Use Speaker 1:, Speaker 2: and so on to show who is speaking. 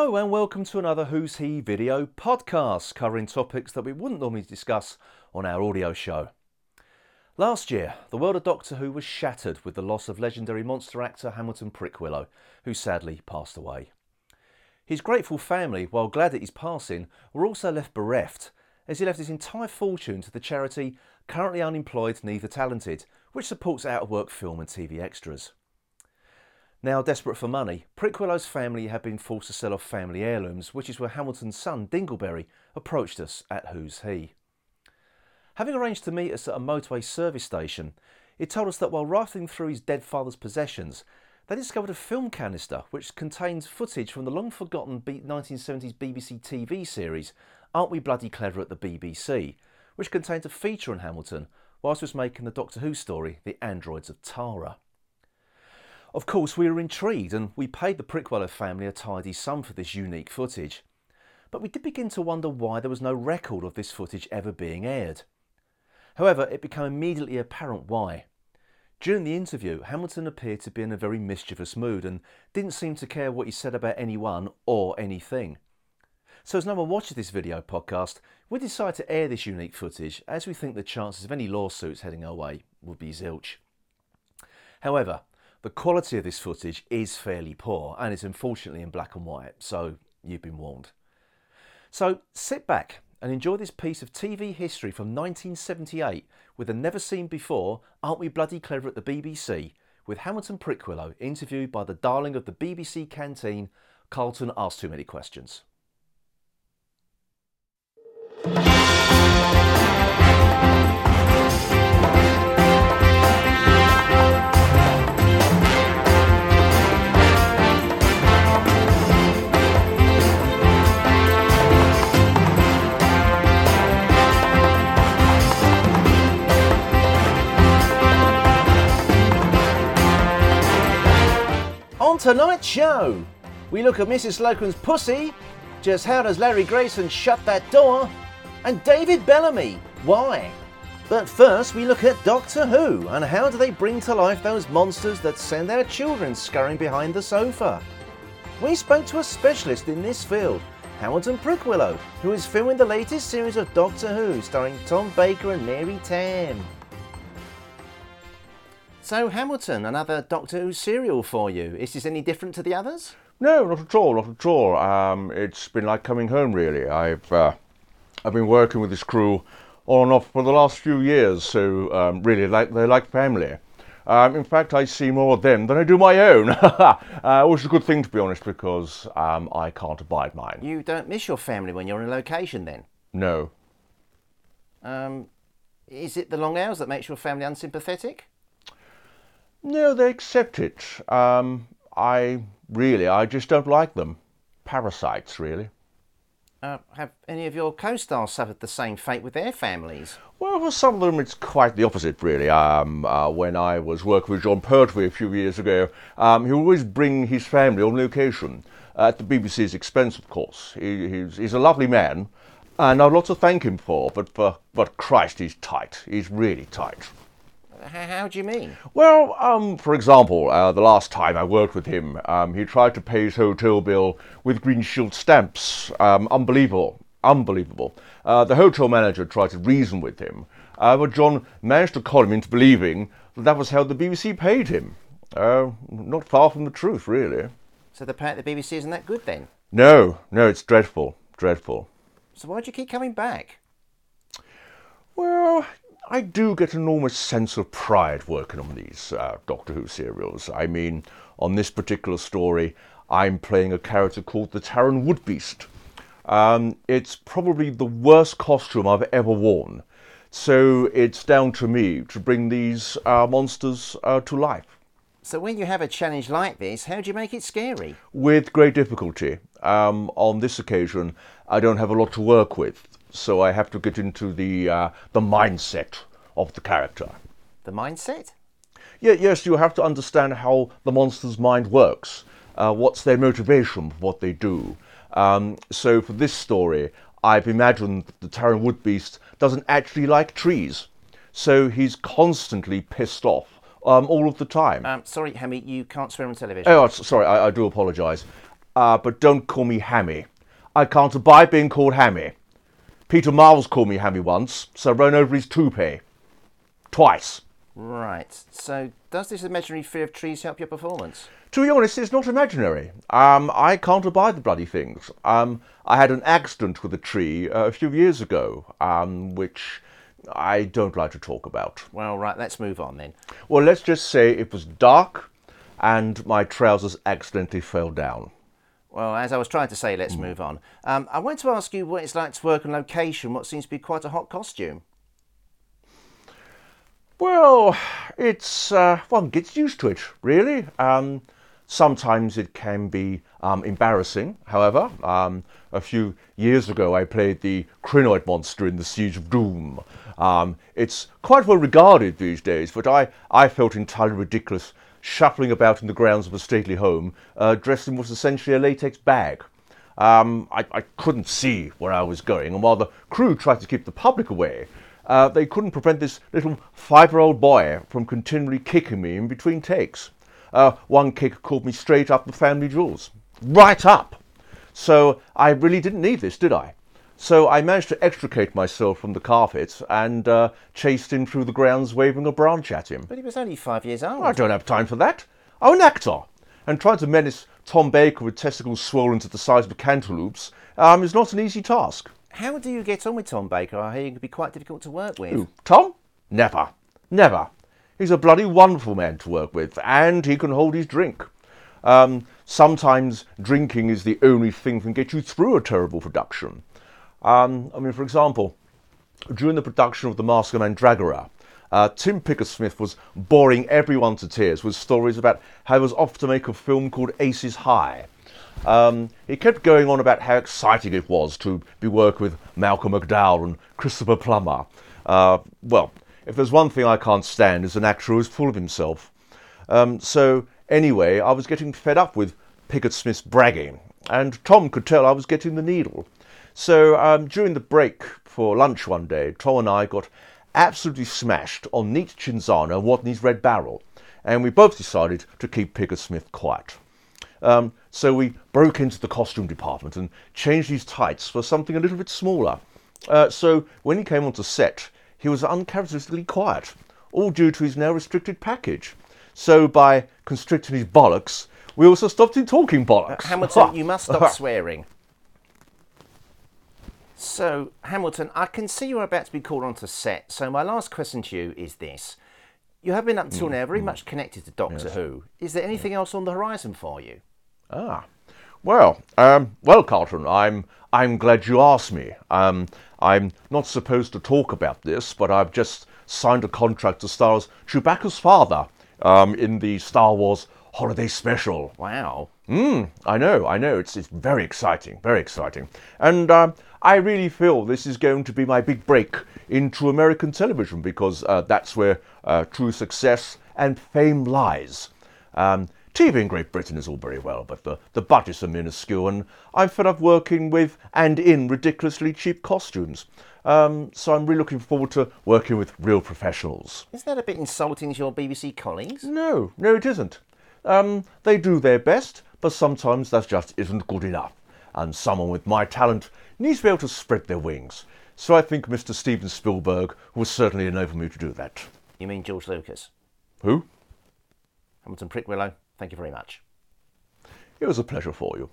Speaker 1: Hello and welcome to another Who's He video podcast covering topics that we wouldn't normally discuss on our audio show. Last year, the world of Doctor Who was shattered with the loss of legendary monster actor Hamilton Prickwillow, who sadly passed away. His grateful family, while glad at his passing, were also left bereft, as he left his entire fortune to the charity Currently Unemployed Neither Talented, which supports out of work film and TV extras. Now desperate for money, Prickwillow's family had been forced to sell off family heirlooms, which is where Hamilton's son, Dingleberry, approached us at Who's He. Having arranged to meet us at a motorway service station, he told us that while rifling through his dead father's possessions, they discovered a film canister which contains footage from the long forgotten 1970s BBC TV series Aren't We Bloody Clever at the BBC, which contains a feature on Hamilton whilst he was making the Doctor Who story The Androids of Tara. Of course, we were intrigued and we paid the Prickwillow family a tidy sum for this unique footage. But we did begin to wonder why there was no record of this footage ever being aired. However, it became immediately apparent why. During the interview, Hamilton appeared to be in a very mischievous mood and didn't seem to care what he said about anyone or anything. So as no one watches this video podcast, we decided to air this unique footage as we think the chances of any lawsuits heading our way would be zilch. However, the quality of this footage is fairly poor and it's unfortunately in black and white, so you've been warned. So sit back and enjoy this piece of TV history from 1978 with a never seen before Aren't We Bloody Clever at the BBC with Hamilton Prickwillow interviewed by the darling of the BBC canteen, Carlton Asked Too Many Questions. On tonight's show, we look at Mrs. Slocum's pussy, just how does Larry Grayson shut that door, and David Bellamy, why? But first, we look at Doctor Who and how do they bring to life those monsters that send our children scurrying behind the sofa. We spoke to a specialist in this field, Hamilton Prickwillow, who is filming the latest series of Doctor Who starring Tom Baker and Mary Tamm. So, Hamilton, another Doctor Who serial for you. Is this any different to the others?
Speaker 2: No, not at all, not at all. Um, it's been like coming home, really. I've uh, I've been working with this crew on and off for the last few years, so um, really, like they're like family. Um, in fact, I see more of them than I do my own, uh, which is a good thing, to be honest, because um, I can't abide mine.
Speaker 1: You don't miss your family when you're on location, then?
Speaker 2: No.
Speaker 1: Um, is it the long hours that makes your family unsympathetic?
Speaker 2: No, they accept it. Um, I really, I just don't like them. Parasites, really.
Speaker 1: Uh, have any of your co-stars suffered the same fate with their families?
Speaker 2: Well, for some of them, it's quite the opposite, really. Um, uh, when I was working with Jon Pertwee a few years ago, um, he would always bring his family on location at the BBC's expense, of course. He, he's, he's a lovely man, and I'd lot to thank him for. But, for, but Christ, he's tight. He's really tight.
Speaker 1: How do you mean?
Speaker 2: Well, um, for example, uh, the last time I worked with him, um, he tried to pay his hotel bill with Green Shield stamps. Um, unbelievable, unbelievable. Uh, the hotel manager tried to reason with him, uh, but Jon managed to con him into believing that that was how the BBC paid him. Uh, not far from the truth, really.
Speaker 1: So the pay at the BBC isn't that good then?
Speaker 2: No, no, it's dreadful, dreadful.
Speaker 1: So why do you keep coming back?
Speaker 2: Well, I do get an enormous sense of pride working on these uh, Doctor Who serials. I mean, on this particular story, I'm playing a character called the Taran Woodbeast. Um, it's probably the worst costume I've ever worn. So it's down to me to bring these uh, monsters uh, to life.
Speaker 1: So when you have a challenge like this, how do you make it scary?
Speaker 2: With great difficulty. Um, on this occasion, I don't have a lot to work with so I have to get into the uh, the mindset of the character.
Speaker 1: The mindset?
Speaker 2: Yeah, yes, you have to understand how the monster's mind works. Uh, what's their motivation for what they do? Um, so for this story, I've imagined that the Taran Woodbeast doesn't actually like trees, so he's constantly pissed off um, all of the time.
Speaker 1: Um, sorry, Hammy, you can't swear on television.
Speaker 2: Oh, sorry, I, I do apologise. uh, but don't call me Hammy. I can't abide being called Hammy. Peter Miles called me Hammy once, so I ran over his toupee. Twice.
Speaker 1: Right. So, does this imaginary fear of trees help your performance?
Speaker 2: To be honest, it's not imaginary. Um, I can't abide the bloody things. Um, I had an accident with a tree uh, a few years ago, um, which I don't like to talk about.
Speaker 1: Well, right, let's move on then.
Speaker 2: Well, let's just say it was dark and my trousers accidentally fell down.
Speaker 1: Well, as I was trying to say, let's move on. Um, I want to ask you what it's like to work on location, what seems to be quite a hot costume.
Speaker 2: Well, it's uh, one gets used to it, really. Um, sometimes it can be um, embarrassing. However, um, a few years ago, I played the Krynoid monster in the Seeds of Doom. Um, it's quite well regarded these days, but I, I felt entirely ridiculous shuffling about in the grounds of a stately home, uh, dressed in was essentially a latex bag. Um, I, I couldn't see where I was going, and while the crew tried to keep the public away, uh, they couldn't prevent this little five-year-old boy from continually kicking me in between takes. Uh, one kick called me straight up the family jewels. Right up! So I really didn't need this, did I? So I managed to extricate myself from the carpet and uh, chased him through the grounds waving a branch at him.
Speaker 1: But he was only five years old.
Speaker 2: I don't have time for that. I'm an actor. And trying to menace Tom Baker with testicles swollen to the size of cantaloupes um, is not an easy task.
Speaker 1: How do you get on with Tom Baker? I hear he can be quite difficult to work with.
Speaker 2: Who, Tom? Never. Never. He's a bloody wonderful man to work with, and he can hold his drink. Um, sometimes drinking is the only thing that can get you through a terrible production. Um, I mean, for example, during the production of The Masque of Mandragora, uh, Tim Pigott-Smith was boring everyone to tears with stories about how he was off to make a film called Aces High. Um, he kept going on about how exciting it was to be working with Malcolm McDowell and Christopher Plummer. Uh, well, if there's one thing I can't stand is an actor who's full of himself. Um, so anyway, I was getting fed up with Pigott-Smith's bragging, and Tom could tell I was getting the needle. So um, during the break for lunch one day, Tom and I got absolutely smashed on neat Cinzano and Watney's Red Barrel, and we both decided to keep Pigott-Smith quiet. Um, so we broke into the costume department and changed his tights for something a little bit smaller. Uh, so when he came onto set, he was uncharacteristically quiet, all due to his now restricted package. So by constricting his bollocks, we also stopped him talking bollocks.
Speaker 1: Hamilton, you must stop swearing. So, Hamilton, I can see you're about to be called onto set. So, my last question to you is this. You have been up until now very much connected to Doctor Who. Is there anything else on the horizon for you?
Speaker 2: Ah, well, um, well, Carlton, I'm I'm glad you asked me. Um, I'm not supposed to talk about this, but I've just signed a contract to star as Chewbacca's father um, in the Star Wars Holiday Special.
Speaker 1: Wow.
Speaker 2: Mm, I know, I know. It's, it's very exciting, very exciting. And um, I really feel this is going to be my big break into American television because uh, that's where uh, true success and fame lies. Um, TV in Great Britain is all very well, but the, the budgets are minuscule, and I'm fed up working with and in ridiculously cheap costumes. Um, so I'm really looking forward to working with real professionals.
Speaker 1: Isn't that a bit insulting to your BBC colleagues?
Speaker 2: No, no, it isn't. Um, they do their best, but sometimes that just isn't good enough. And someone with my talent needs to be able to spread their wings. So I think Mr. Steven Spielberg was certainly enable me to do that.
Speaker 1: You mean George Lucas?
Speaker 2: Who?
Speaker 1: Hamilton Prickwillow, thank you very much.
Speaker 2: It was a pleasure for you.